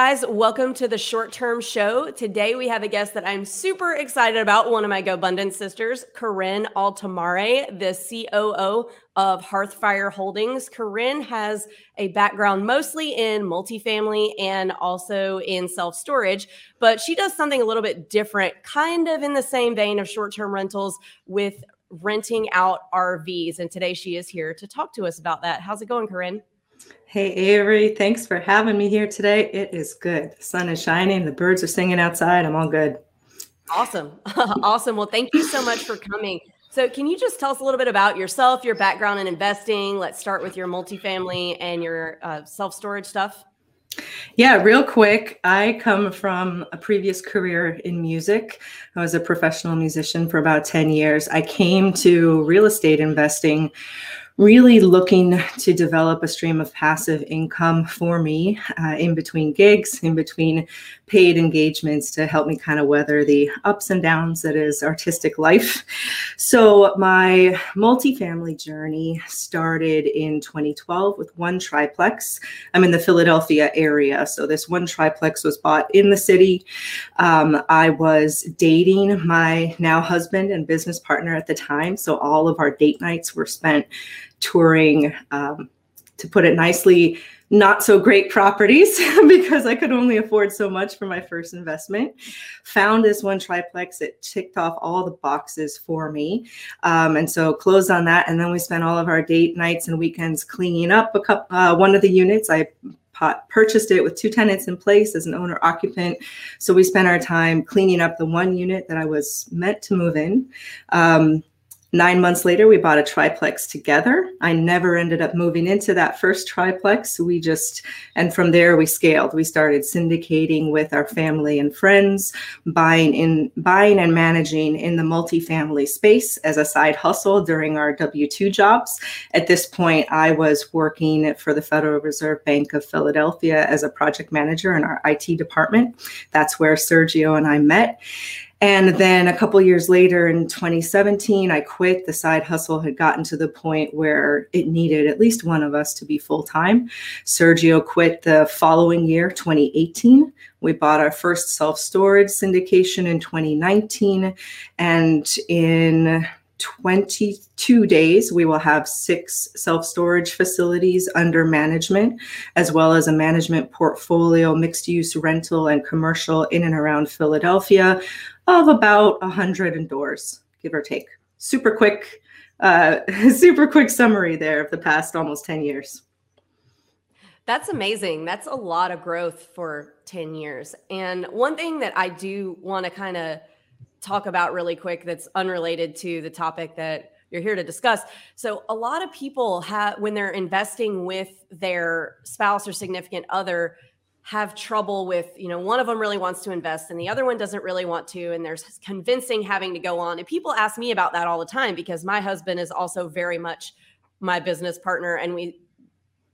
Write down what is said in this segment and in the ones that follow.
Guys, welcome to the short term show. Today we have a guest that I'm super excited about, one of my GoBundance sisters, Corinn Altomare, the COO of Hearthfire Holdings. Corinn has a background mostly in multifamily and also in self storage, but she does something a little bit different, kind of in the same vein of short term rentals with renting out RVs. And today she is here to talk to us about that. How's it going, Corinn? Hey, Avery, thanks for having me here today. It is good. The sun is shining, the birds are singing outside. I'm all good. Awesome. awesome. Well, thank you so much for coming. So, can you just tell us a little bit about yourself, your background in investing? Let's start with your multifamily and your uh, self storage stuff. Yeah, real quick. I come from a previous career in music. I was a professional musician for about 10 years. I came to real estate investing really looking to develop a stream of passive income for me uh, in between gigs, in between paid engagements to help me kind of weather the ups and downs that is artistic life. So, my multifamily journey started in 2012 with one triplex. I'm in the Philadelphia area. So, this one triplex was bought in the city. Um, I was dating my now husband and business partner at the time. So, all of our date nights were spent touring, um, to put it nicely, not so great properties because I could only afford so much for my first investment. Found this one triplex. It ticked off all the boxes for me. Um, and so closed on that. And then we spent all of our date nights and weekends cleaning up a couple, uh, one of the units. I purchased it with two tenants in place as an owner occupant. So we spent our time cleaning up the one unit that I was meant to move in. Um, Nine months later, we bought a triplex together. I never ended up moving into that first triplex. We just, and from there we scaled. We started syndicating with our family and friends, buying in, buying and managing in the multifamily space as a side hustle during our W 2 jobs. At this point, I was working for the Federal Reserve Bank of Philadelphia as a project manager in our IT department. That's where Sergio and I met. And then a couple years later in 2017, I quit. The side hustle had gotten to the point where it needed at least one of us to be full time. Sergio quit the following year, 2018. We bought our first self storage syndication in 2019. And in 22 days, we will have six self storage facilities under management, as well as a management portfolio, mixed use rental and commercial in and around Philadelphia of about 100 indoors, give or take. Super quick, uh, super quick summary there of the past almost 10 years. That's amazing. That's a lot of growth for 10 years. And one thing that I do want to kind of talk about really quick that's unrelated to the topic that you're here to discuss. So a lot of people have when they're investing with their spouse or significant other, have trouble with, you know, one of them really wants to invest and the other one doesn't really want to. And there's convincing having to go on. And people ask me about that all the time because my husband is also very much my business partner. And we,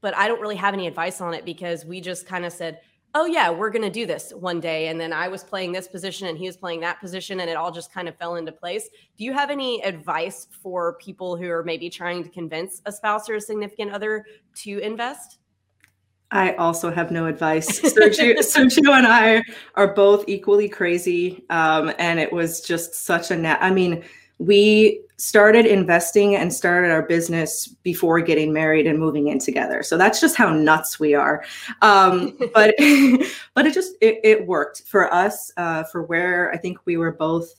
but I don't really have any advice on it because we just kind of said, oh, yeah, we're going to do this one day. And then I was playing this position and he was playing that position and it all just kind of fell into place. Do you have any advice for people who are maybe trying to convince a spouse or a significant other to invest? I also have no advice. Sergio, Sergio and I are both equally crazy. Um, and it was just such a net. I mean, we started investing and started our business before getting married and moving in together. So that's just how nuts we are. Um, but but it just it, it worked for us uh, for where I think we were both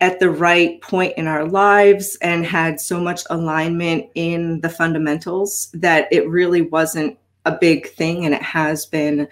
at the right point in our lives and had so much alignment in the fundamentals that it really wasn't a big thing and it has been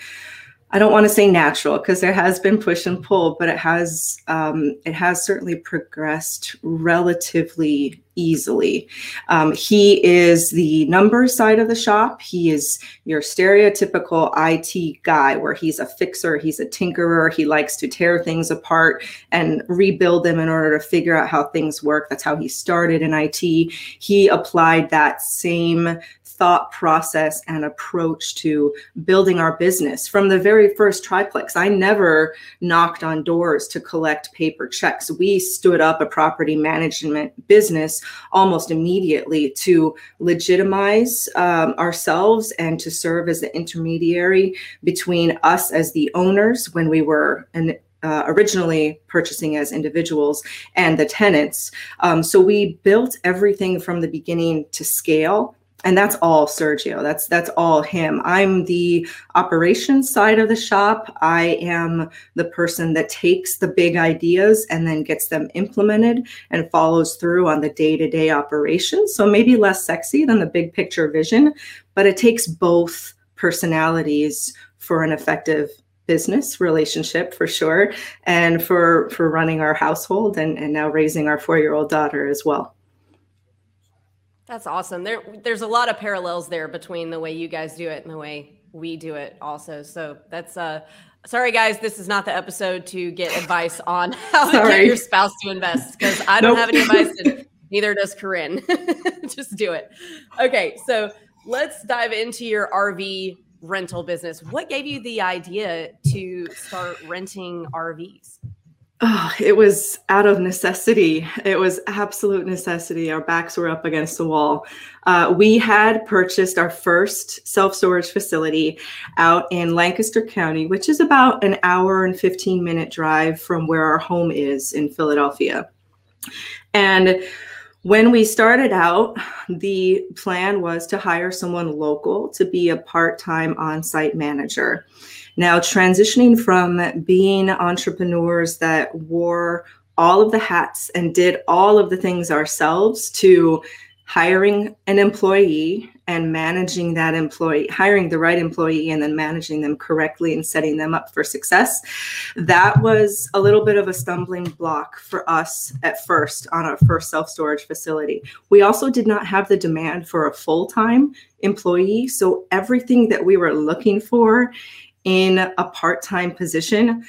I don't want to say natural because there has been push and pull, but it has um, it has certainly progressed relatively easily. Um, he is the numbers side of the shop. He is your stereotypical IT guy, where he's a fixer, he's a tinkerer. He likes to tear things apart and rebuild them in order to figure out how things work. That's how he started in IT. He applied that same thought process and approach to building our business from the very first triplex. I never knocked on doors to collect paper checks. We stood up a property management business almost immediately to legitimize um, ourselves and to serve as the intermediary between us as the owners when we were an uh, originally purchasing as individuals and the tenants. Um, so we built everything from the beginning to scale and that's all Sergio. That's that's all him. I'm the operations side of the shop. I am the person that takes the big ideas and then gets them implemented and follows through on the day-to-day operations. So maybe less sexy than the big picture vision, but it takes both personalities for an effective business relationship for sure and for for running our household and, and now raising our four-year-old daughter as well. That's awesome. There, there's a lot of parallels there between the way you guys do it and the way we do it, also. So that's uh, sorry guys, this is not the episode to get advice on how to get your spouse to invest because I don't nope. have any advice, and neither does Corinn. Just do it. Okay, so let's dive into your RV rental business. What gave you the idea to start renting RVs? Oh, it was out of necessity. It was absolute necessity. Our backs were up against the wall. Uh, we had purchased our first self storage facility out in Lancaster County, which is about an hour and 15 minute drive from where our home is in Philadelphia. And when we started out, the plan was to hire someone local to be a part time on site manager. Now, transitioning from being entrepreneurs that wore all of the hats and did all of the things ourselves to hiring an employee and managing that employee, hiring the right employee and then managing them correctly and setting them up for success. That was a little bit of a stumbling block for us at first on our first self storage facility. We also did not have the demand for a full time employee. So everything that we were looking for in a part time position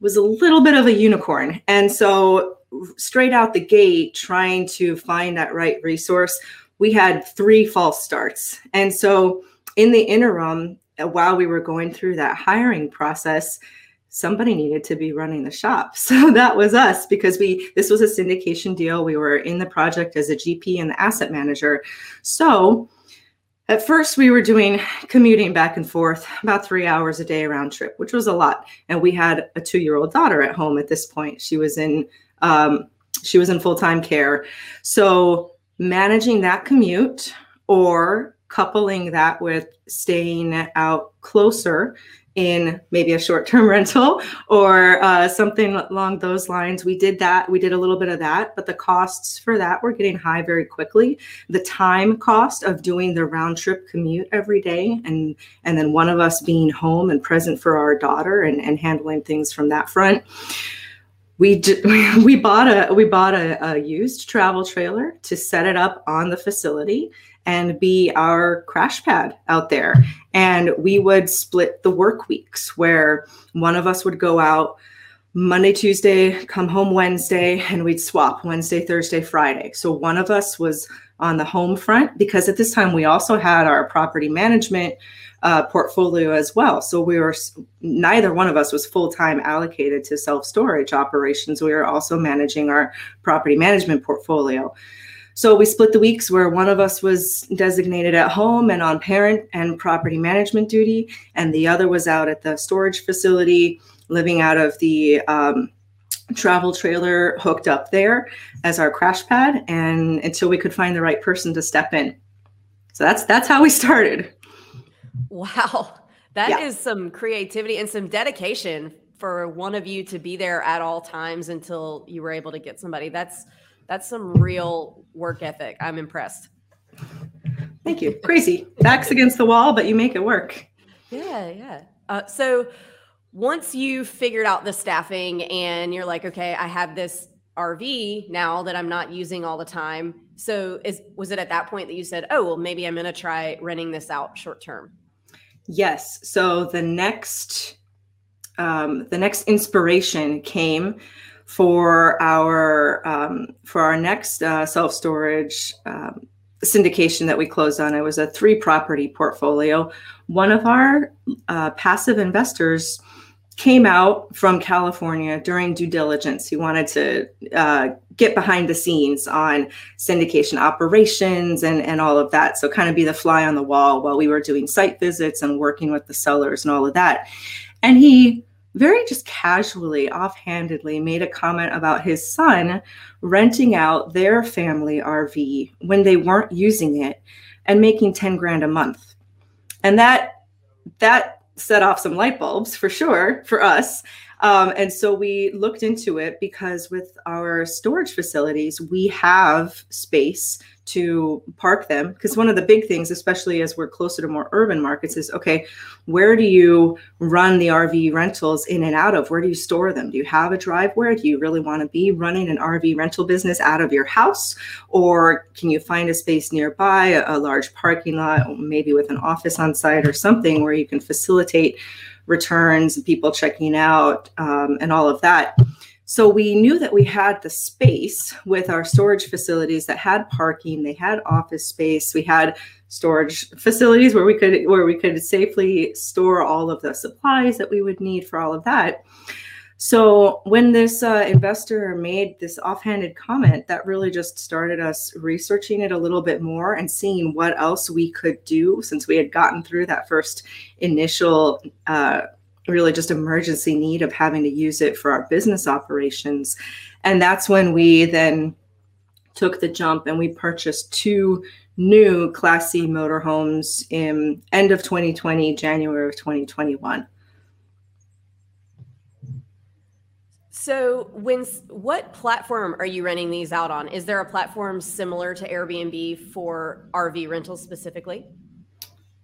was a little bit of a unicorn. And so, straight out the gate, trying to find that right resource, we had three false starts. And so, in the interim, while we were going through that hiring process, somebody needed to be running the shop. So that was us because we this was a syndication deal. We were in the project as a GP and the asset manager. So at first, we were doing commuting back and forth about three hours a day round trip, which was a lot. And we had a two-year-old daughter at home at this point. She was in um, she was in full-time care. So managing that commute or coupling that with staying out closer in maybe a short-term rental or uh, something along those lines. We did that. We did a little bit of that, but the costs for that were getting high very quickly. The time cost of doing the round trip commute every day, and and then one of us being home and present for our daughter and, and handling things from that front. We, we bought a we bought a, a used travel trailer to set it up on the facility and be our crash pad out there. And we would split the work weeks where one of us would go out Monday, Tuesday, come home Wednesday, and we'd swap Wednesday, Thursday, Friday. So one of us was on the home front because at this time we also had our property management uh, portfolio as well. So we were neither one of us was full time allocated to self storage operations. We were also managing our property management portfolio. So we split the weeks where one of us was designated at home and on parent and property management duty, and the other was out at the storage facility, living out of the um, travel trailer hooked up there as our crash pad, and until we could find the right person to step in. So that's that's how we started. Wow, that yeah. is some creativity and some dedication for one of you to be there at all times until you were able to get somebody. That's that's some real work ethic. I'm impressed. Thank you. Crazy. Backs against the wall, but you make it work. Yeah, yeah. Uh, so, once you figured out the staffing and you're like, okay, I have this RV now that I'm not using all the time. So is was it at that point that you said, "Oh, well maybe I'm going to try renting this out short term?" Yes. So the next um, the next inspiration came for our um, for our next uh, self storage um, syndication that we closed on. It was a three property portfolio. One of our uh, passive investors came out from California during due diligence. He wanted to uh, get behind the scenes on syndication operations and, and all of that. So, kind of be the fly on the wall while we were doing site visits and working with the sellers and all of that. And he very just casually, offhandedly made a comment about his son renting out their family RV when they weren't using it and making 10 grand a month. And that that set off some light bulbs for sure for us. Um, and so we looked into it because with our storage facilities, we have space to park them because one of the big things especially as we're closer to more urban markets is okay where do you run the rv rentals in and out of? Where do you store them? Do you have a driveway? Do you really want to be running an rv rental business out of your house? Or can you find a space nearby a, a large parking lot maybe with an office on site or something where you can facilitate returns people checking out um, and all of that so we knew that we had the space with our storage facilities that had parking, they had office space, we had storage facilities where we could where we could safely store all of the supplies that we would need for all of that. So when this uh, investor made this offhanded comment, that really just started us researching it a little bit more and seeing what else we could do since we had gotten through that first initial uh, really just emergency need of having to use it for our business operations. And that's when we then took the jump and we purchased two new Class C motorhomes in end of 2020, January of 2021. So, when what platform are you renting these out on? Is there a platform similar to Airbnb for RV rentals specifically?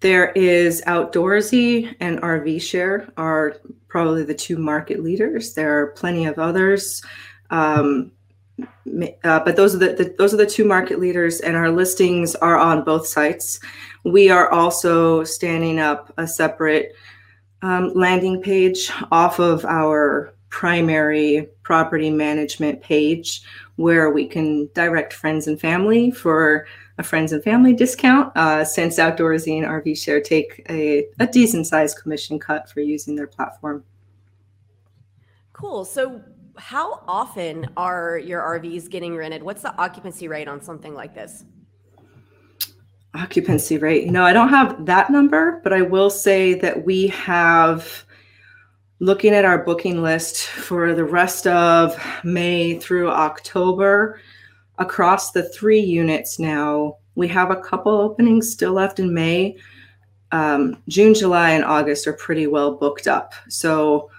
There is Outdoorsy and RV Share are probably the two market leaders. There are plenty of others, um, uh, but those are the, the, those are the two market leaders, and our listings are on both sites. We are also standing up a separate um, landing page off of our primary property management page where we can direct friends and family for a friends and family discount uh, since Outdoorsy and RV Share take a, a decent sized commission cut for using their platform. Cool. So, how often are your RVs getting rented? What's the occupancy rate on something like this? Occupancy rate. You know, I don't have that number, but I will say that we have looking at our booking list for the rest of May through October across the three units now. We have a couple openings still left in May. Um, June, July, and August are pretty well booked up. So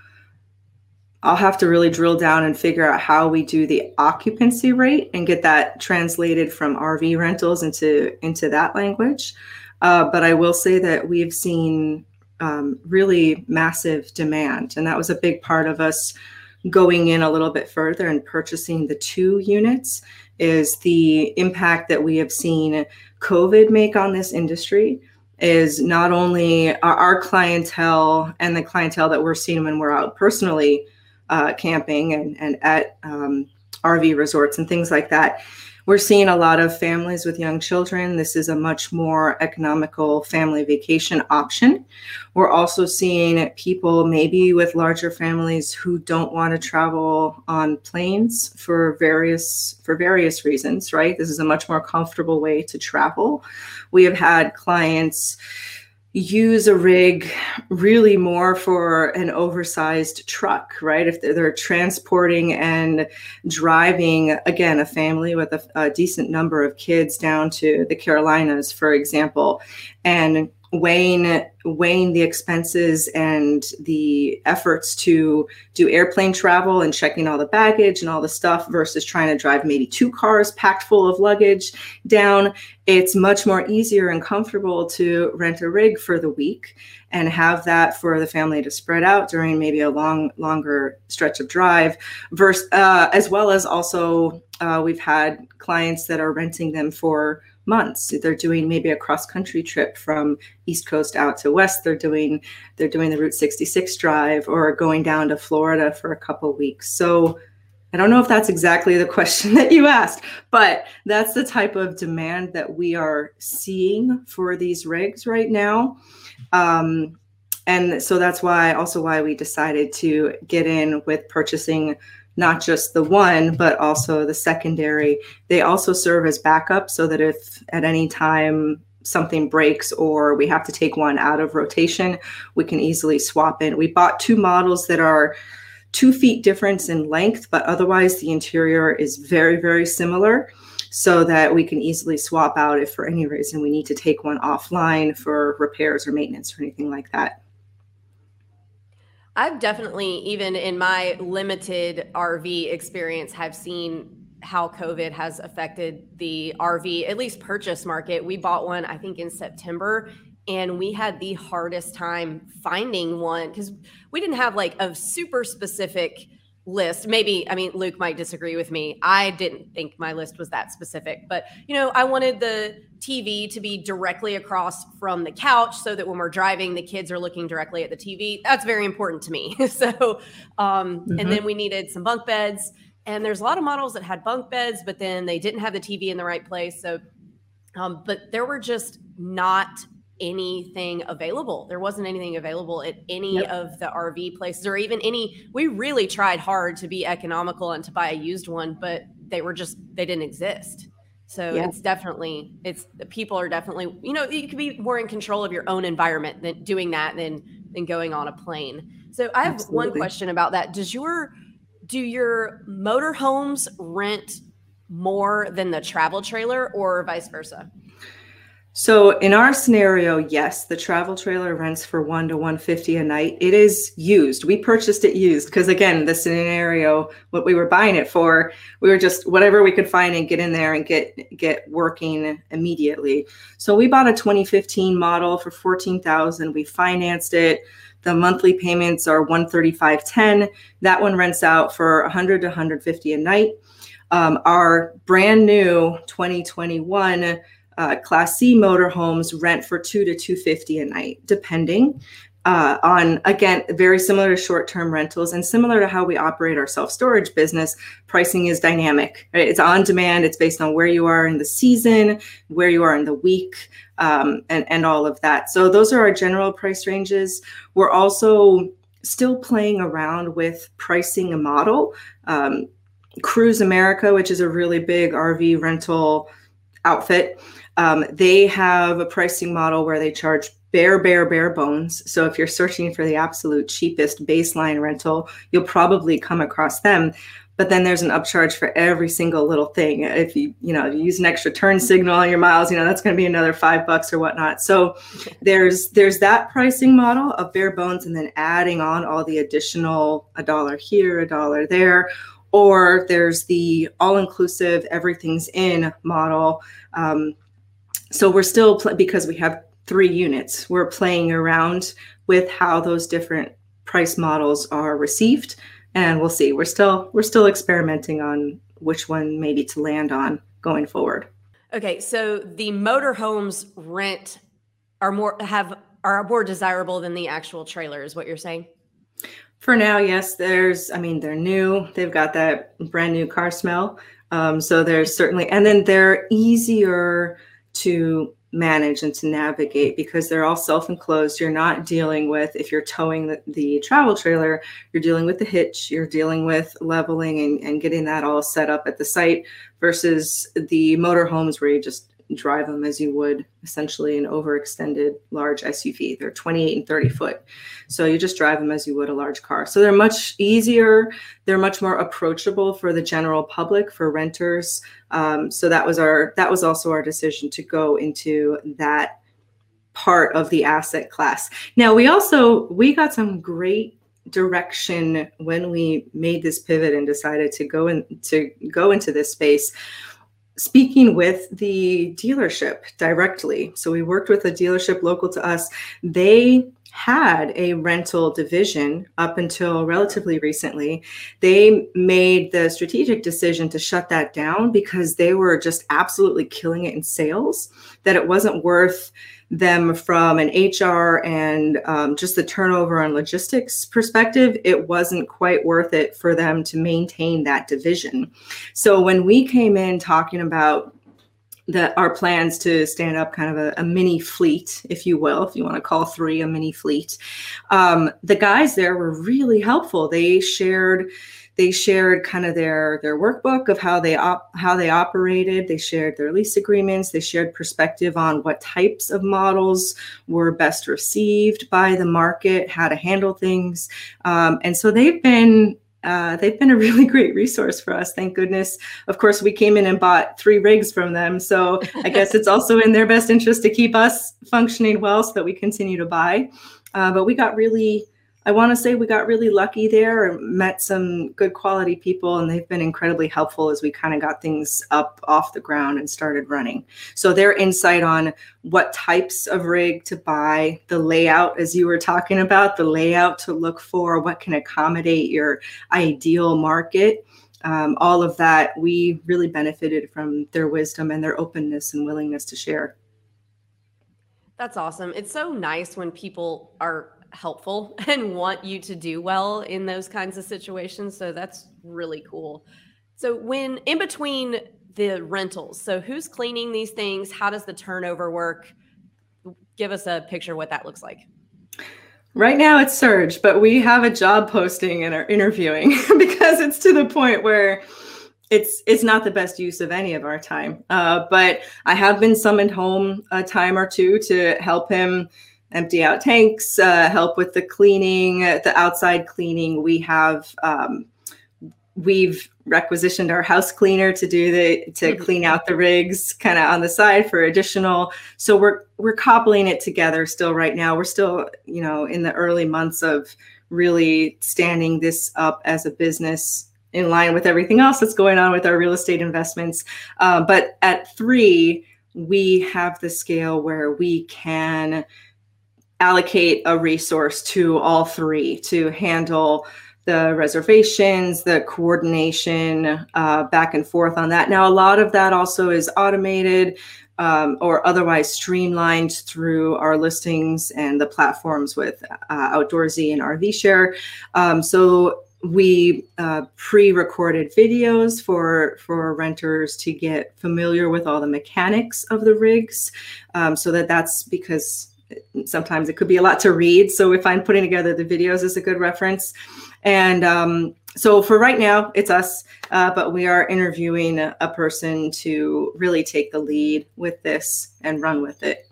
I'll have to really drill down and figure out how we do the occupancy rate and get that translated from RV rentals into into that language. Uh, but I will say that we've seen um, really massive demand, and that was a big part of us going in a little bit further and purchasing the two units is the impact that we have seen COVID make on this industry is not only our, clientele and the clientele that we're seeing when we're out personally uh, camping and, and at um, RV resorts and things like that we're seeing a lot of families with young children. This is a much more economical family vacation option. We're also seeing people maybe with larger families who don't want to travel on planes for various for various reasons, right? This is a much more comfortable way to travel. We have had clients use a rig really more for an oversized truck, right? If they're, they're transporting and driving, again, a family with a, a, decent number of kids down to the Carolinas, for example, and weighing weighing the expenses and the efforts to do airplane travel and checking all the baggage and all the stuff versus trying to drive maybe two cars packed full of luggage down it's much more easier and comfortable to rent a rig for the week and have that for the family to spread out during maybe a long longer stretch of drive versus uh, as well as also uh, we've had clients that are renting them for months. They're doing maybe a cross country trip from east coast out to west. They're doing they're doing the route 66 drive or going down to florida for a couple weeks. So i don't know if that's exactly the question that you asked but that's the type of demand that we are seeing for these rigs right now. Um, and so that's why also why we decided to get in with purchasing not just the one, but also the secondary. They also serve as backup so that if at any time something breaks or we have to take one out of rotation, we can easily swap in. We bought two models that are two feet difference in length, but otherwise the interior is very, very similar so that we can easily swap out if for any reason we need to take one offline for repairs or maintenance or anything like that. I've definitely, even in my limited RV experience, have seen how COVID has affected the RV, at least purchase market. We bought one, I think, in September, and we had the hardest time finding one because we didn't have like a super specific list. Maybe, I mean, Luke might disagree with me. I didn't think my list was that specific, but you know, I wanted the TV to be directly across from the couch so that when we're driving, the kids are looking directly at the TV. That's very important to me. so, um, mm-hmm. and then we needed some bunk beds. And there's a lot of models that had bunk beds, but then they didn't have the TV in the right place. So, um, but there were just not anything available. There wasn't anything available at any yep. of the RV places or even any. We really tried hard to be economical and to buy a used one, but they were just, they didn't exist. So yeah. it's definitely, it's the people are definitely, you know, you could be more in control of your own environment than doing that than, than going on a plane. So I have Absolutely. one question about that. Does your, do your motorhomes rent more than the travel trailer or vice versa? So in our scenario, yes, the travel trailer rents for one to 150 a night. It is used. We purchased it used because again, the scenario, what we were buying it for, we were just whatever we could find and get in there and get get working immediately. So we bought a 2015 model for 14,000. We financed it. The monthly payments are 135.10. That one rents out for 100 to 150 a night. Um, our brand new 2021 uh, Class C motorhomes rent for two to two fifty a night, depending uh, on again very similar to short-term rentals and similar to how we operate our self-storage business. Pricing is dynamic. Right? It's on demand. It's based on where you are in the season, where you are in the week, um, and and all of that. So those are our general price ranges. We're also still playing around with pricing a model. Um, Cruise America, which is a really big RV rental outfit, um, they have a pricing model where they charge bare, bare, bare bones. So if you're searching for the absolute cheapest baseline rental, you'll probably come across them. But then there's an upcharge for every single little thing. If you, you know, you use an extra turn signal on your miles, you know, that's going to be another five bucks or whatnot. So there's there's that pricing model of bare bones and then adding on all the additional a dollar here, a dollar there. Or there's the all-inclusive, everything's in model. Um, so we're still pl- because we have three units we're playing around with how those different price models are received and we'll see. We're still we're still experimenting on which one maybe to land on going forward. Okay so the motorhomes rent are more have are more desirable than the actual trailer is what you're saying? For now yes there's i mean they're new they've got that brand new car smell um, so there's certainly and then they're easier to manage and to navigate because they're all self-enclosed. You're not dealing with if you're towing the, the, travel trailer you're dealing with the hitch you're dealing with leveling and, and getting that all set up at the site versus the motorhomes where you just drive them as you would essentially an overextended large SUV. They're 28 and 30 foot. So you just drive them as you would a large car. So they're much easier. They're much more approachable for the general public, for renters. Um, so that was our that was also our decision to go into that part of the asset class. Now we also we got some great direction when we made this pivot and decided to go in to go into this space speaking with the dealership directly. So we worked with a dealership local to us. They had a rental division up until relatively recently. They made the strategic decision to shut that down because they were just absolutely killing it in sales, that it wasn't worth them from an HR and um, just the turnover and logistics perspective, it wasn't quite worth it for them to maintain that division. So when we came in talking about that our plans to stand up kind of a, a, mini fleet, if you will, if you want to call three a mini fleet. Um, the guys there were really helpful. They shared they shared kind of their their workbook of how they op- how they operated they shared their lease agreements they shared perspective on what types of models were best received by the market how to handle things um, and so they've been uh, they've been a really great resource for us. Thank goodness. Of course, we came in and bought three rigs from them. So I guess it's also in their best interest to keep us functioning well so that we continue to buy. Uh, but we got really I want to say we got really lucky there and met some good quality people, and they've been incredibly helpful as we kind of got things up off the ground and started running. So, their insight on what types of rig to buy, the layout, as you were talking about, the layout to look for, what can accommodate your ideal market. Um, all of that, we really benefited from their wisdom and their openness and willingness to share. That's awesome. It's so nice when people are helpful and want you to do well in those kinds of situations. So that's really cool. So when in between the rentals, so who's cleaning these things? How does the turnover work? Give us a picture what that looks like. Right now it's Surge, but we have a job posting and are interviewing because it's to the point where it's it's not the best use of any of our time. Uh, but I have been summoned home a time or two to help him empty out tanks, uh, help with the cleaning, the outside cleaning. We have um, we've requisitioned our house cleaner to do the to mm-hmm. clean out the rigs kind of on the side for additional so we're we're cobbling it together still right now we're still you know in the early months of really standing this up as a business in line with everything else that's going on with our real estate investments uh, but at three we have the scale where we can allocate a resource to all three to handle the reservations, the coordination, uh, back and forth on that. Now, a lot of that also is automated um, or otherwise streamlined through our listings and the platforms with uh, Outdoorsy and RV Share. Um, so we uh, pre-recorded videos for for renters to get familiar with all the mechanics of the rigs um, so that that's because sometimes it could be a lot to read. So we find putting together the videos is a good reference. And um, so for right now, it's us, uh, but we are interviewing a, person to really take the lead with this and run with it.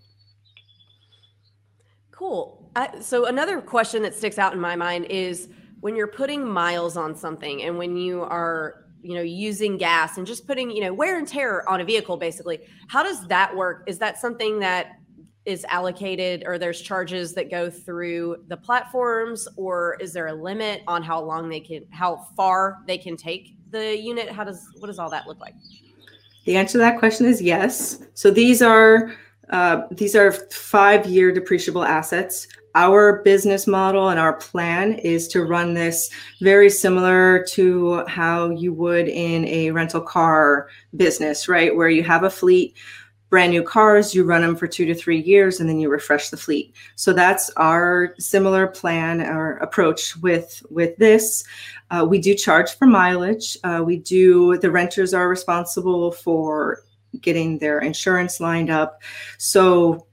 Cool. I, so another question that sticks out in my mind is when you're putting miles on something and when you are you know using gas and just putting you know wear and tear on a vehicle basically how does that work is that something that is allocated or there's charges that go through the platforms or is there a limit on how long they can how far they can take the unit? How does what does all that look like? The answer to that question is yes. So these are uh, these are five year depreciable assets. Our business model and our plan is to run this very similar to how you would in a rental car business right? Where you have a fleet brand new cars, you run them for two to three years and then you refresh the fleet. So that's our similar plan or approach with with this. Uh, we do charge for mileage. Uh, we do the renters are responsible for getting their insurance lined up. So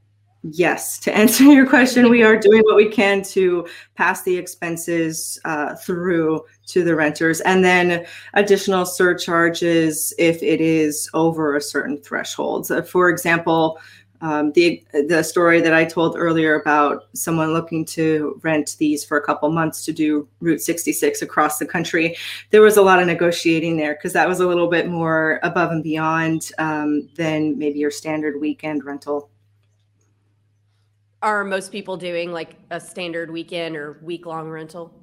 Yes, to answer your question, we are doing what we can to pass the expenses uh, through to the renters and then additional surcharges if it is over a certain threshold. So for example, um, the the story that I told earlier about someone looking to rent these for a couple months to do Route 66 across the country, there was a lot of negotiating there because that was a little bit more above and beyond um, than maybe your standard weekend rental are most people doing like a standard weekend or week long rental?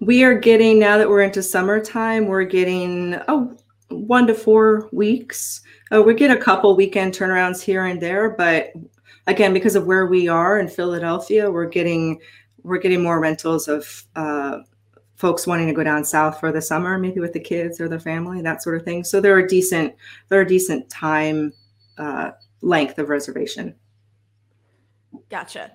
We are getting now that we're into summertime, we're getting oh one to four weeks. Uh, we get a couple weekend turnarounds here and there, but again, because of where we are in Philadelphia, we're getting we're getting more rentals of uh, folks wanting to go down south for the summer, maybe with the kids or the family, that sort of thing. So they're a decent they're a decent time uh, length of reservation. Gotcha.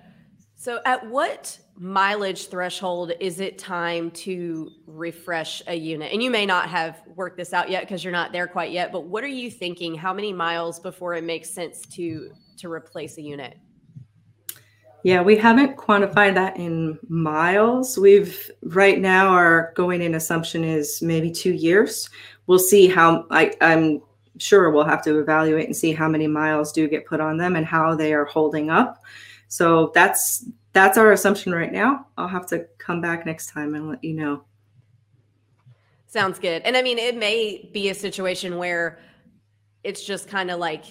So, at what mileage threshold is it time to refresh a unit? And you may not have worked this out yet because you're not there quite yet, but what are you thinking? How many miles before it makes sense to to replace a unit? Yeah, we haven't quantified that in miles. We've right now our going in assumption is maybe two years. We'll see how I, I'm sure we'll have to evaluate and see how many miles do get put on them and how they are holding up. So that's that's our assumption right now. I'll have to come back next time and let you know. Sounds good. And I mean, it may be a situation where it's just kind of like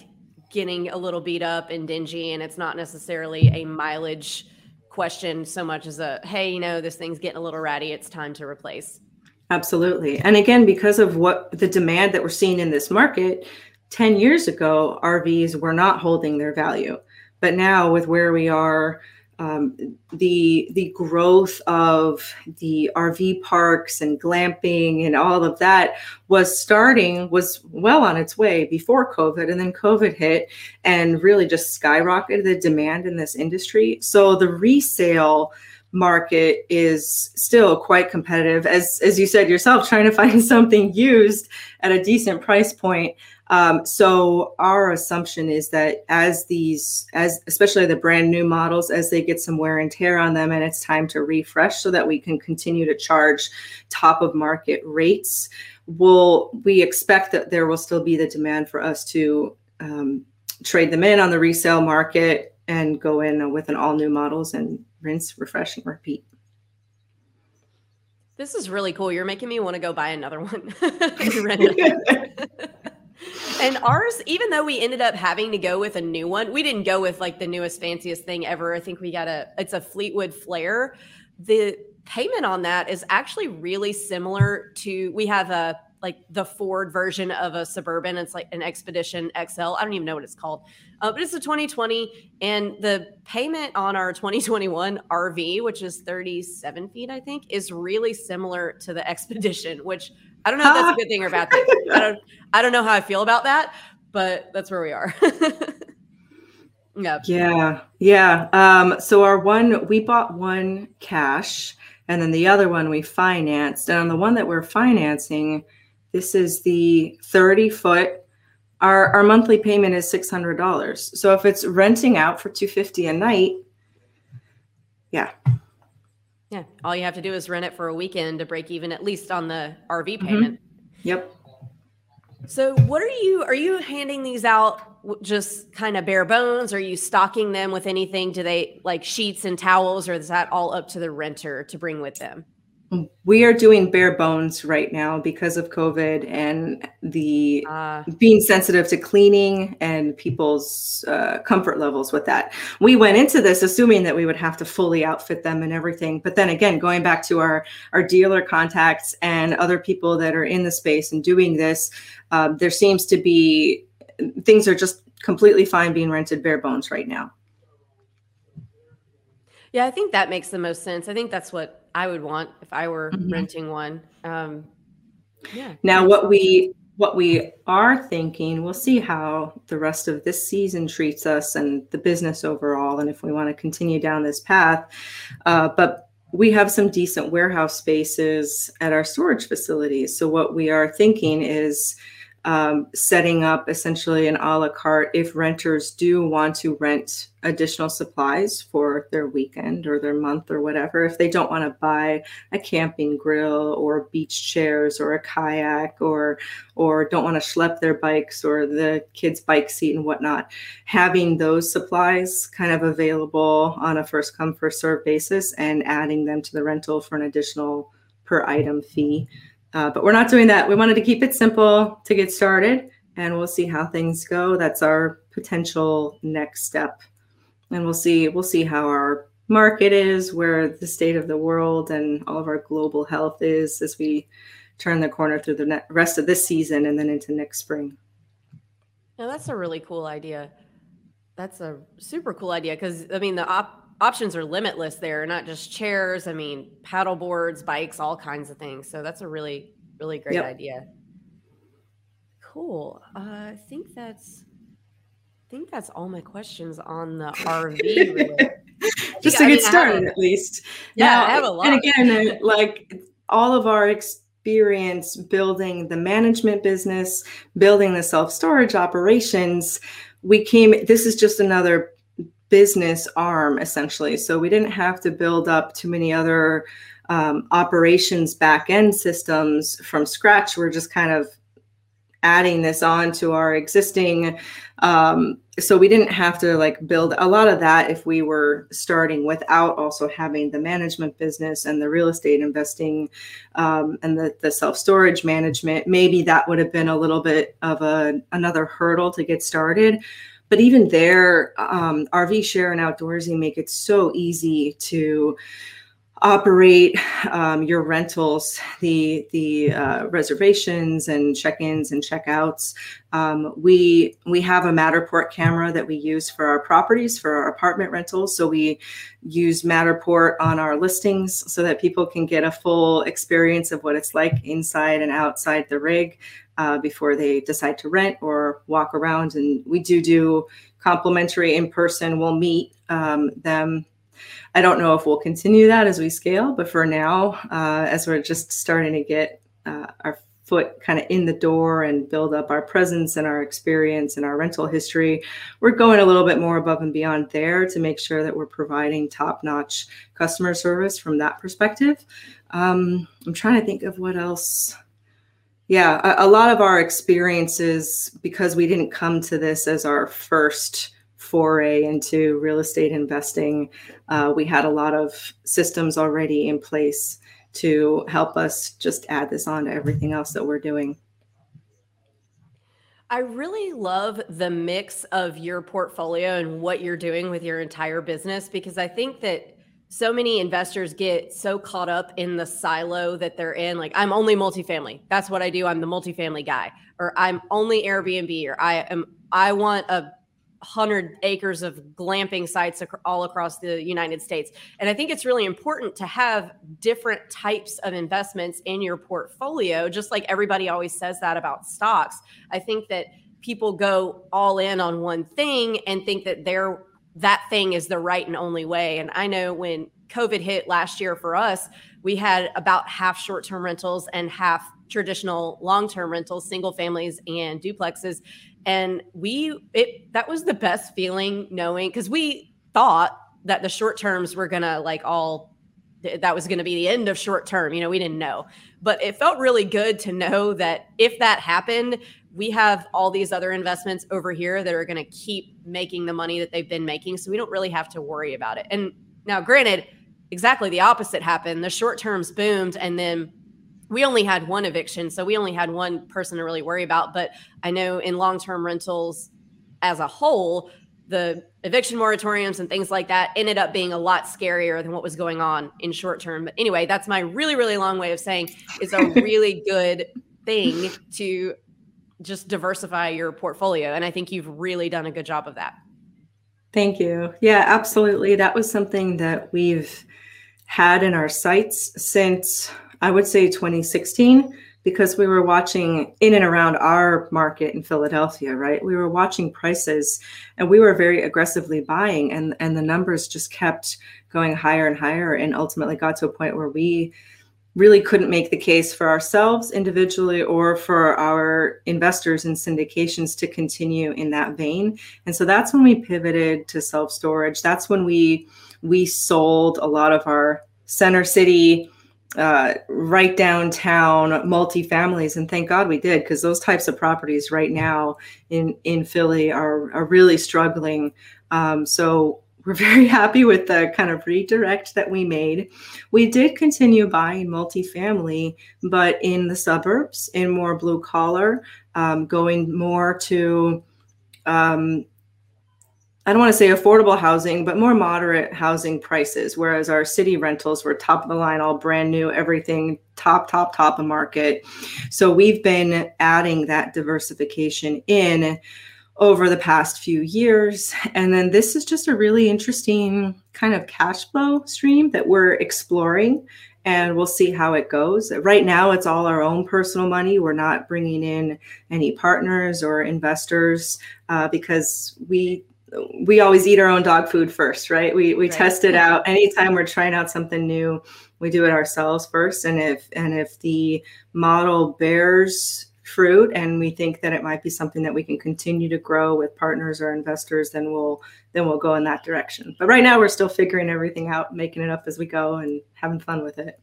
getting a little beat up and dingy, and it's not necessarily a mileage question so much as a hey, you know, this thing's getting a little ratty. It's time to replace. Absolutely. And again, because of what the demand that we're seeing in this market, 10 years ago, RVs were not holding their value. But now, with where we are, um, the the growth of the RV parks and glamping and all of that was starting was well on its way before COVID, and then COVID hit and really just skyrocketed the demand in this industry. So the resale market is still quite competitive. As as you said yourself trying to find something used at a decent price point. Um, so our assumption is that as these, as especially the brand new models, as they get some wear and tear on them, and it's time to refresh, so that we can continue to charge top of market rates, will we expect that there will still be the demand for us to um, trade them in on the resale market and go in with an all new models and rinse, refresh, and repeat. This is really cool. You're making me want to go buy another one. and ours, even though we ended up having to go with a new one, we didn't go with like the newest, fanciest thing ever. I think we got a, it's a Fleetwood Flare. The payment on that is actually really similar to, we have a, like the Ford version of a Suburban. It's like an Expedition XL. I don't even know what it's called, uh, but it's a 2020. And the payment on our 2021 RV, which is 37 feet, I think, is really similar to the Expedition, which I don't know if that's a good thing or bad thing. I don't I don't know how I feel about that, but that's where we are. yeah. Yeah. Yeah. Um, so our one we bought one cash and then the other one we financed. And on the one that we're financing, this is the 30 foot. Our our monthly payment is six hundred dollars. So if it's renting out for 250 a night, yeah, yeah. All you have to do is rent it for a weekend to break even, at least on the RV mm-hmm. payment. Mm-hmm. Yep. So, what are you, are you handing these out just kind of bare bones? Are you stocking them with anything? Do they like sheets and towels, or is that all up to the renter to bring with them? We are doing bare bones right now because of COVID and the uh, being sensitive to cleaning and people's uh, comfort levels with that. We went into this assuming that we would have to fully outfit them and everything. But then again, going back to our, our dealer contacts and other people that are in the space and doing this, um, there seems to be things are just completely fine being rented bare bones right now. Yeah, I think that makes the most sense. I think that's what I would want if I were mm-hmm. renting one. Um, yeah. Now, what we what we are thinking, we'll see how the rest of this season treats us and the business overall, and if we want to continue down this path. Uh, but we have some decent warehouse spaces at our storage facilities. So what we are thinking is um, setting up essentially an a la carte if renters do want to rent additional supplies for their weekend or their month or whatever. If they don't want to buy a camping grill or beach chairs or a kayak or or don't want to schlep their bikes or the kids' bike seat and whatnot, having those supplies kind of available on a first come first serve basis and adding them to the rental for an additional per item fee uh, but we're not doing that. We wanted to keep it simple to get started, and we'll see how things go. That's our potential next step and we'll see we'll see how our market is, where the state of the world and all of our global health is as we turn the corner through the rest of this season and then into next spring. Now that's a really cool idea. That's a super cool idea because I mean the op- options are limitless there, not just chairs. I mean paddle boards, bikes, all kinds of things. So that's a really really great yep. idea. Cool. Uh, I think that's I think that's all my questions on the RV. Just to get started, at least. Yeah, now, I have a lot. And again, like all of our experience building the management business, building the self storage operations, we came. This is just another business arm, essentially. So we didn't have to build up too many other um, operations back end systems from scratch. We're just kind of adding this on to our existing um, so we didn't have to like build a lot of that if we were starting without also having the management business and the real estate investing um, and the, the self-storage management maybe that would have been a little bit of a another hurdle to get started but even there um, RVshare and outdoorsy make it so easy to operate um, your rentals, the the uh, reservations and check-ins and check-outs. Um, we we have a Matterport camera that we use for our properties for our apartment rentals. So we use Matterport on our listings so that people can get a full experience of what it's like inside and outside the rig. Uh, before they decide to rent or walk around, and we do do complimentary in person. We'll meet um, them I don't know if we'll continue that as we scale, but for now, uh, as we're just starting to get uh, our foot kind of in the door and build up our presence and our experience and our rental history, we're going a little bit more above and beyond there to make sure that we're providing top notch customer service from that perspective. Um, I'm trying to think of what else. Yeah, a, a lot of our experiences, because we didn't come to this as our first foray into real estate investing, uh, we had a lot of systems already in place to help us just add this on to everything else that we're doing. I really love the mix of your portfolio and what you're doing with your entire business because I think that so many investors get so caught up in the silo that they're in. Like, I'm only multifamily. That's what I do. I'm the multifamily guy, or I'm only Airbnb, or I am, I want a 100 acres of glamping sites ac- all across the United States. And I think it's really important to have different types of investments in your portfolio, just like everybody always says that about stocks. I think that people go all in on one thing and think that they're that thing is the right and only way. And I know when COVID hit last year for us, we had about half short term rentals and half traditional long term rentals, single families and duplexes and we it that was the best feeling knowing because we thought that the short terms were gonna like all that was going to be the end of short term you know we didn't know. But it felt really good to know that if that happened we have all these other investments over here that are going to keep making the money that they've been making so we don't really have to worry about it. And now granted exactly the opposite happened. The short terms boomed and then we only had one eviction, so we only had one person to really worry about. But I know in long term rentals as a whole, the eviction moratoriums and things like that ended up being a lot scarier than what was going on in short term. But anyway, that's my really, really long way of saying it's a really good thing to just diversify your portfolio. And I think you've really done a good job of that. Thank you. Yeah, absolutely. That was something that we've had in our sights since I would say 2016 because we were watching in and around our market in Philadelphia, right? We were watching prices and we were very aggressively buying and and the numbers just kept going higher and higher and ultimately got to a point where we really couldn't make the case for ourselves individually or for our investors and syndications to continue in that vein. And so that's when we pivoted to self-storage. That's when we we sold a lot of our center city uh, right downtown multifamilies, and thank God we did because those types of properties right now in in Philly are are really struggling. Um, so we're very happy with the kind of redirect that we made. We did continue buying multifamily, but in the suburbs, in more blue collar, um, going more to um, I don't want to say affordable housing, but more moderate housing prices. Whereas our city rentals were top of the line, all brand new, everything top, top, top of market. So we've been adding that diversification in over the past few years. And then this is just a really interesting kind of cash flow stream that we're exploring and we'll see how it goes. Right now, it's all our own personal money. We're not bringing in any partners or investors uh, because we we always eat our own dog food first, right? We we right. test it out. Anytime we're trying out something new, we do it ourselves first. And if and if the model bears fruit and we think that it might be something that we can continue to grow with partners or investors, then we'll then we'll go in that direction. But right now we're still figuring everything out, making it up as we go and having fun with it.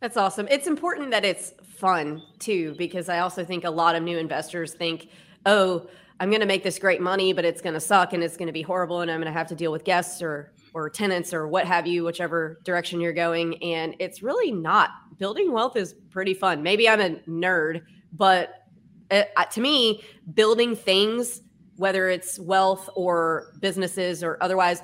That's awesome. It's important that it's fun too, because I also think a lot of new investors think, oh, I'm going to make this great money, but it's going to suck and it's going to be horrible, and I'm going to have to deal with guests or or tenants or what have you, whichever direction you're going. And it's really not. Building wealth is pretty fun. Maybe I'm a nerd, but it, uh, to me, building things, whether it's wealth or businesses or otherwise,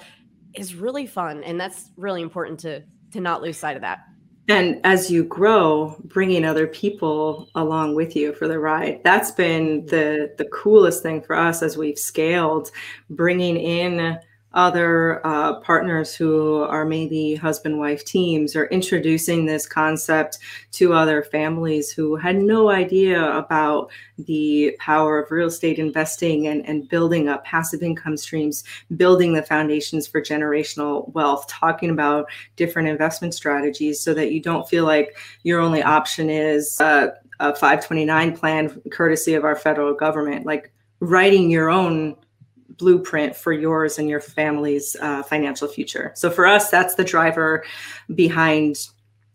is really fun, and that's really important to to not lose sight of that and as you grow bringing other people along with you for the ride that's been the the coolest thing for us as we've scaled bringing in other uh, partners who are maybe husband wife teams or introducing this concept to other families who had no idea about the power of real estate investing and, and building up passive income streams, building the foundations for generational wealth, talking about different investment strategies so that you don't feel like your only option is a, a 529 plan courtesy of our federal government. Like writing your own blueprint for yours and your family's uh, financial future. So for us, that's the driver behind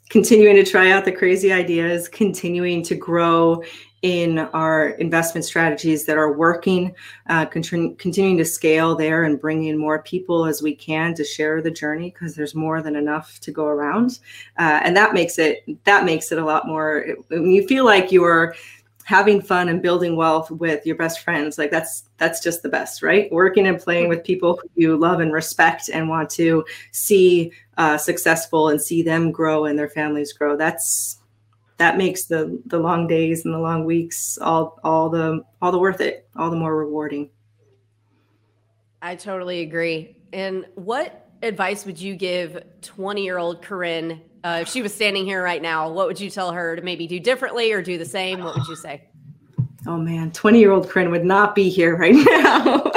continuing to try out the crazy ideas, continuing to grow in our investment strategies that are working, uh, continuing to scale there and bring in more people as we can to share the journey because there's more than enough to go around, uh, and that makes it that makes it a lot more. When you feel like you're having fun and building wealth with your best friends like that's that's just the best right? Working and playing with people who you love and respect and want to see uh, successful and see them grow and their families grow. That's that makes the the long days and the long weeks all all the all the worth it all the more rewarding. I totally agree. And what advice would you give 20 year old Corinn uh, if she was standing here right now, what would you tell her to maybe do differently or do the same? What would you say? Oh man, 20 year old Corinn would not be here right now.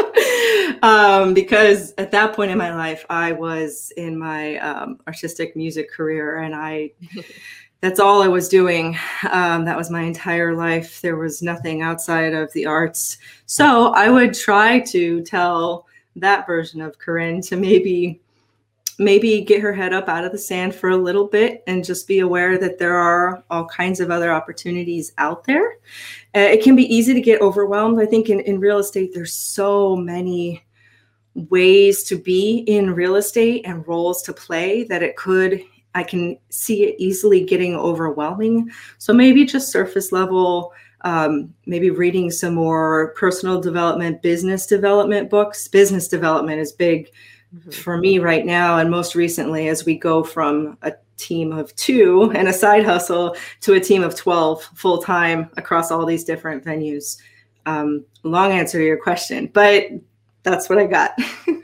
um, because at that point in my life, I was in my um, artistic music career and I. that's all I was doing. Um, that was my entire life. There was nothing outside of the arts. So I would try to tell that version of Corinn to maybe maybe get her head up out of the sand for a little bit and just be aware that there are all kinds of other opportunities out there. Uh, it can be easy to get overwhelmed. I think in, in real estate, there's so many ways to be in real estate and roles to play that it could I can see it easily getting overwhelming. So maybe just surface level, um, maybe reading some more personal development, business development books. Business development is big mm-hmm. for me right now and most recently as we go from a team of two and a side hustle to a team of 12 full time across all these different venues um, long answer to your question but that's what i got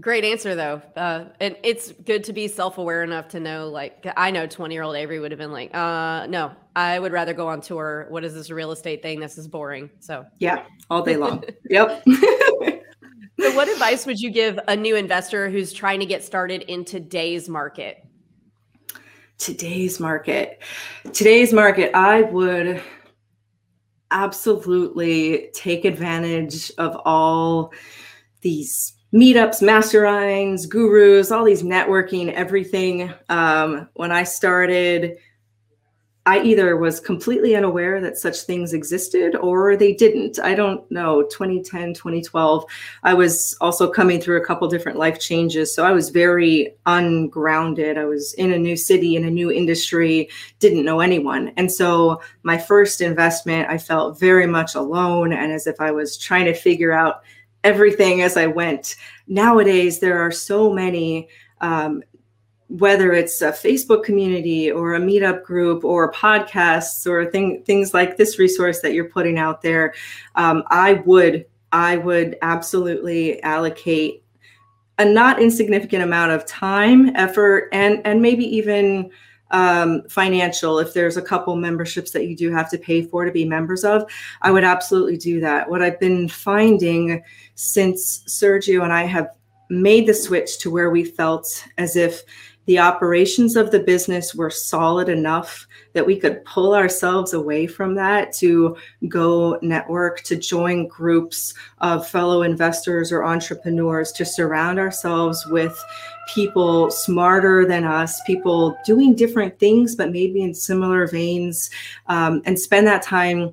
Great answer though. Uh, and it's good to be self-aware enough to know like I know 20-year-old Avery would have been like, uh no, I would rather go on tour. What is this real estate thing? This is boring. So Yeah, all day long. yep. So, what advice would you give a new investor who's trying to get started in today's market? Today's market. Today's market, I would absolutely take advantage of all these meetups, masterminds, gurus, all these networking, everything. Um, when I started, I either was completely unaware that such things existed or they didn't. I don't know. 2010, 2012, I was also coming through a couple different life changes. So I was very ungrounded. I was in a new city, in a new industry, didn't know anyone. And so my first investment, I felt very much alone and as if I was trying to figure out everything as I went. Nowadays, there are so many um, whether it's a Facebook community or a meetup group or podcasts or thing, things like this resource that you're putting out there, um, I would I would absolutely allocate a not insignificant amount of time, effort, and and maybe even um, financial. If there's a couple memberships that you do have to pay for to be members of, I would absolutely do that. What I've been finding since Sergio and I have made the switch to where we felt as if the operations of the business were solid enough that we could pull ourselves away from that to go network, to join groups of fellow investors or entrepreneurs, to surround ourselves with people smarter than us, people doing different things, but maybe in similar veins, um, and spend that time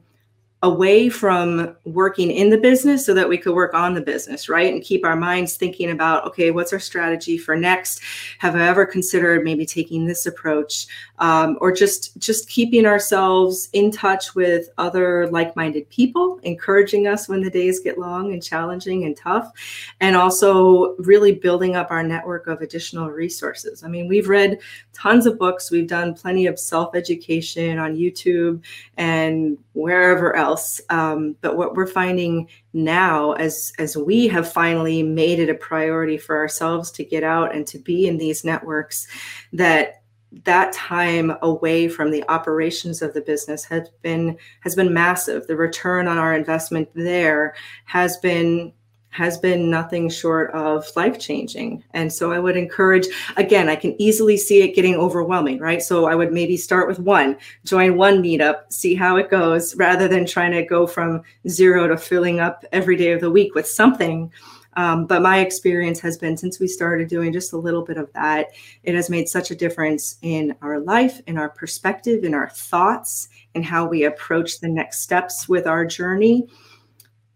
away from working in the business so that we could work on the business, right? And keep our minds thinking about, okay, what's our strategy for next? Have I ever considered maybe taking this approach? Um, or just just keeping ourselves in touch with other like-minded people, encouraging us when the days get long and challenging and tough, and also really building up our network of additional resources. I mean, we've read tons of books, we've done plenty of self-education on YouTube and wherever else. Um, but what we're finding now, as as we have finally made it a priority for ourselves to get out and to be in these networks, that that time away from the operations of the business has been has been massive. The return on our investment there has been has been nothing short of life changing. And so I would encourage, again, I can easily see it getting overwhelming, right? So I would maybe start with one, join one meetup, see how it goes, rather than trying to go from zero to filling up every day of the week with something. Um, but my experience has been since we started doing just a little bit of that, it has made such a difference in our life, in our perspective, in our thoughts, and how we approach the next steps with our journey.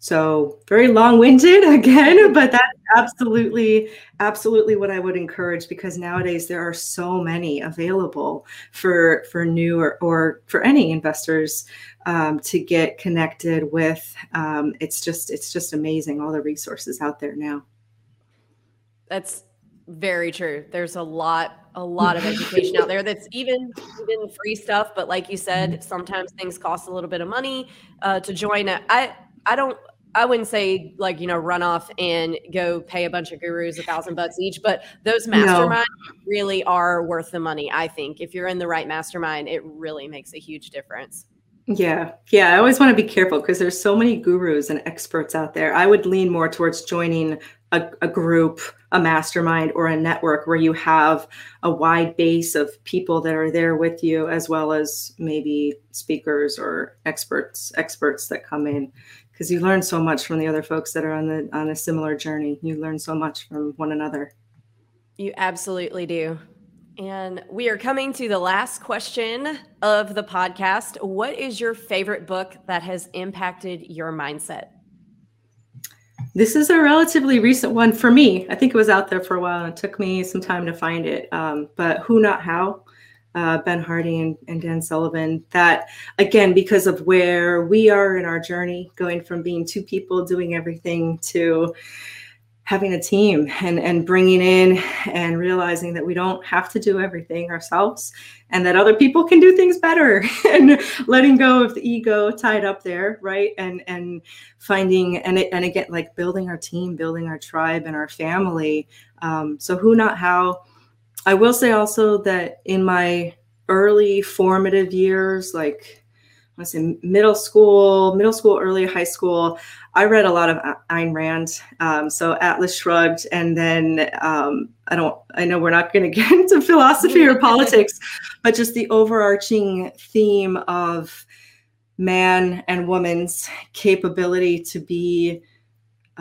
So very long-winded again, but that's absolutely, absolutely what I would encourage because nowadays there are so many available for for new or, or for any investors um, to get connected with. Um, it's just it's just amazing all the resources out there now. That's very true. There's a lot a lot of education out there that's even even free stuff, but like you said, sometimes things cost a little bit of money uh, to join. I I don't I wouldn't say like you know run off and go pay a bunch of gurus a thousand bucks each, but those masterminds no. really are worth the money. I think if you're in the right mastermind, it really makes a huge difference. Yeah, yeah. I always want to be careful because there's so many gurus and experts out there. I would lean more towards joining a, a group, a mastermind, or a network where you have a wide base of people that are there with you, as well as maybe speakers or experts, experts that come in because you learn so much from the other folks that are on the on a similar journey. You learn so much from one another. You absolutely do. And we are coming to the last question of the podcast. What is your favorite book that has impacted your mindset? This is a relatively recent one for me. I think it was out there for a while and it took me some time to find it. Um, but Who Not How uh, Ben Hardy and, and Dan Sullivan. That again, because of where we are in our journey, going from being two people doing everything to having a team and and bringing in and realizing that we don't have to do everything ourselves and that other people can do things better and letting go of the ego tied up there right and and finding and it, and again like building our team building our tribe and our family um, so who not how I will say also that in my early formative years, like I say middle school, middle school, early high school, I read a lot of Ayn Rand. Um, so Atlas Shrugged, and then um, I don't, I know we're not going to get into philosophy or politics, but just the overarching theme of man and woman's capability to be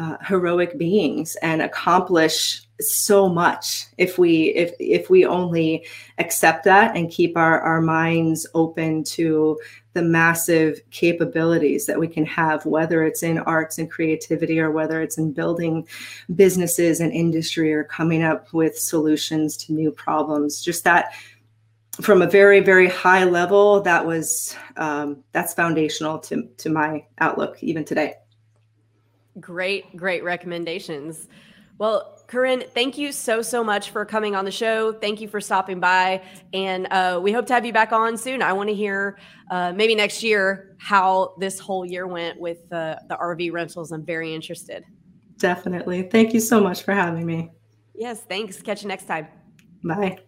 uh, heroic beings and accomplish so much if we if if we only accept that and keep our our minds open to the massive capabilities that we can have whether it's in arts and creativity or whether it's in building businesses and industry or coming up with solutions to new problems. Just that from a very very high level that was um, that's foundational to to my outlook even today great great recommendations well Corinn, thank you so, so much for coming on the show. Thank you for stopping by. And uh, we hope to have you back on soon. I want to hear uh, maybe next year how this whole year went with uh, the RV rentals. I'm very interested. Definitely. Thank you so much for having me. Yes, thanks. Catch you next time. Bye.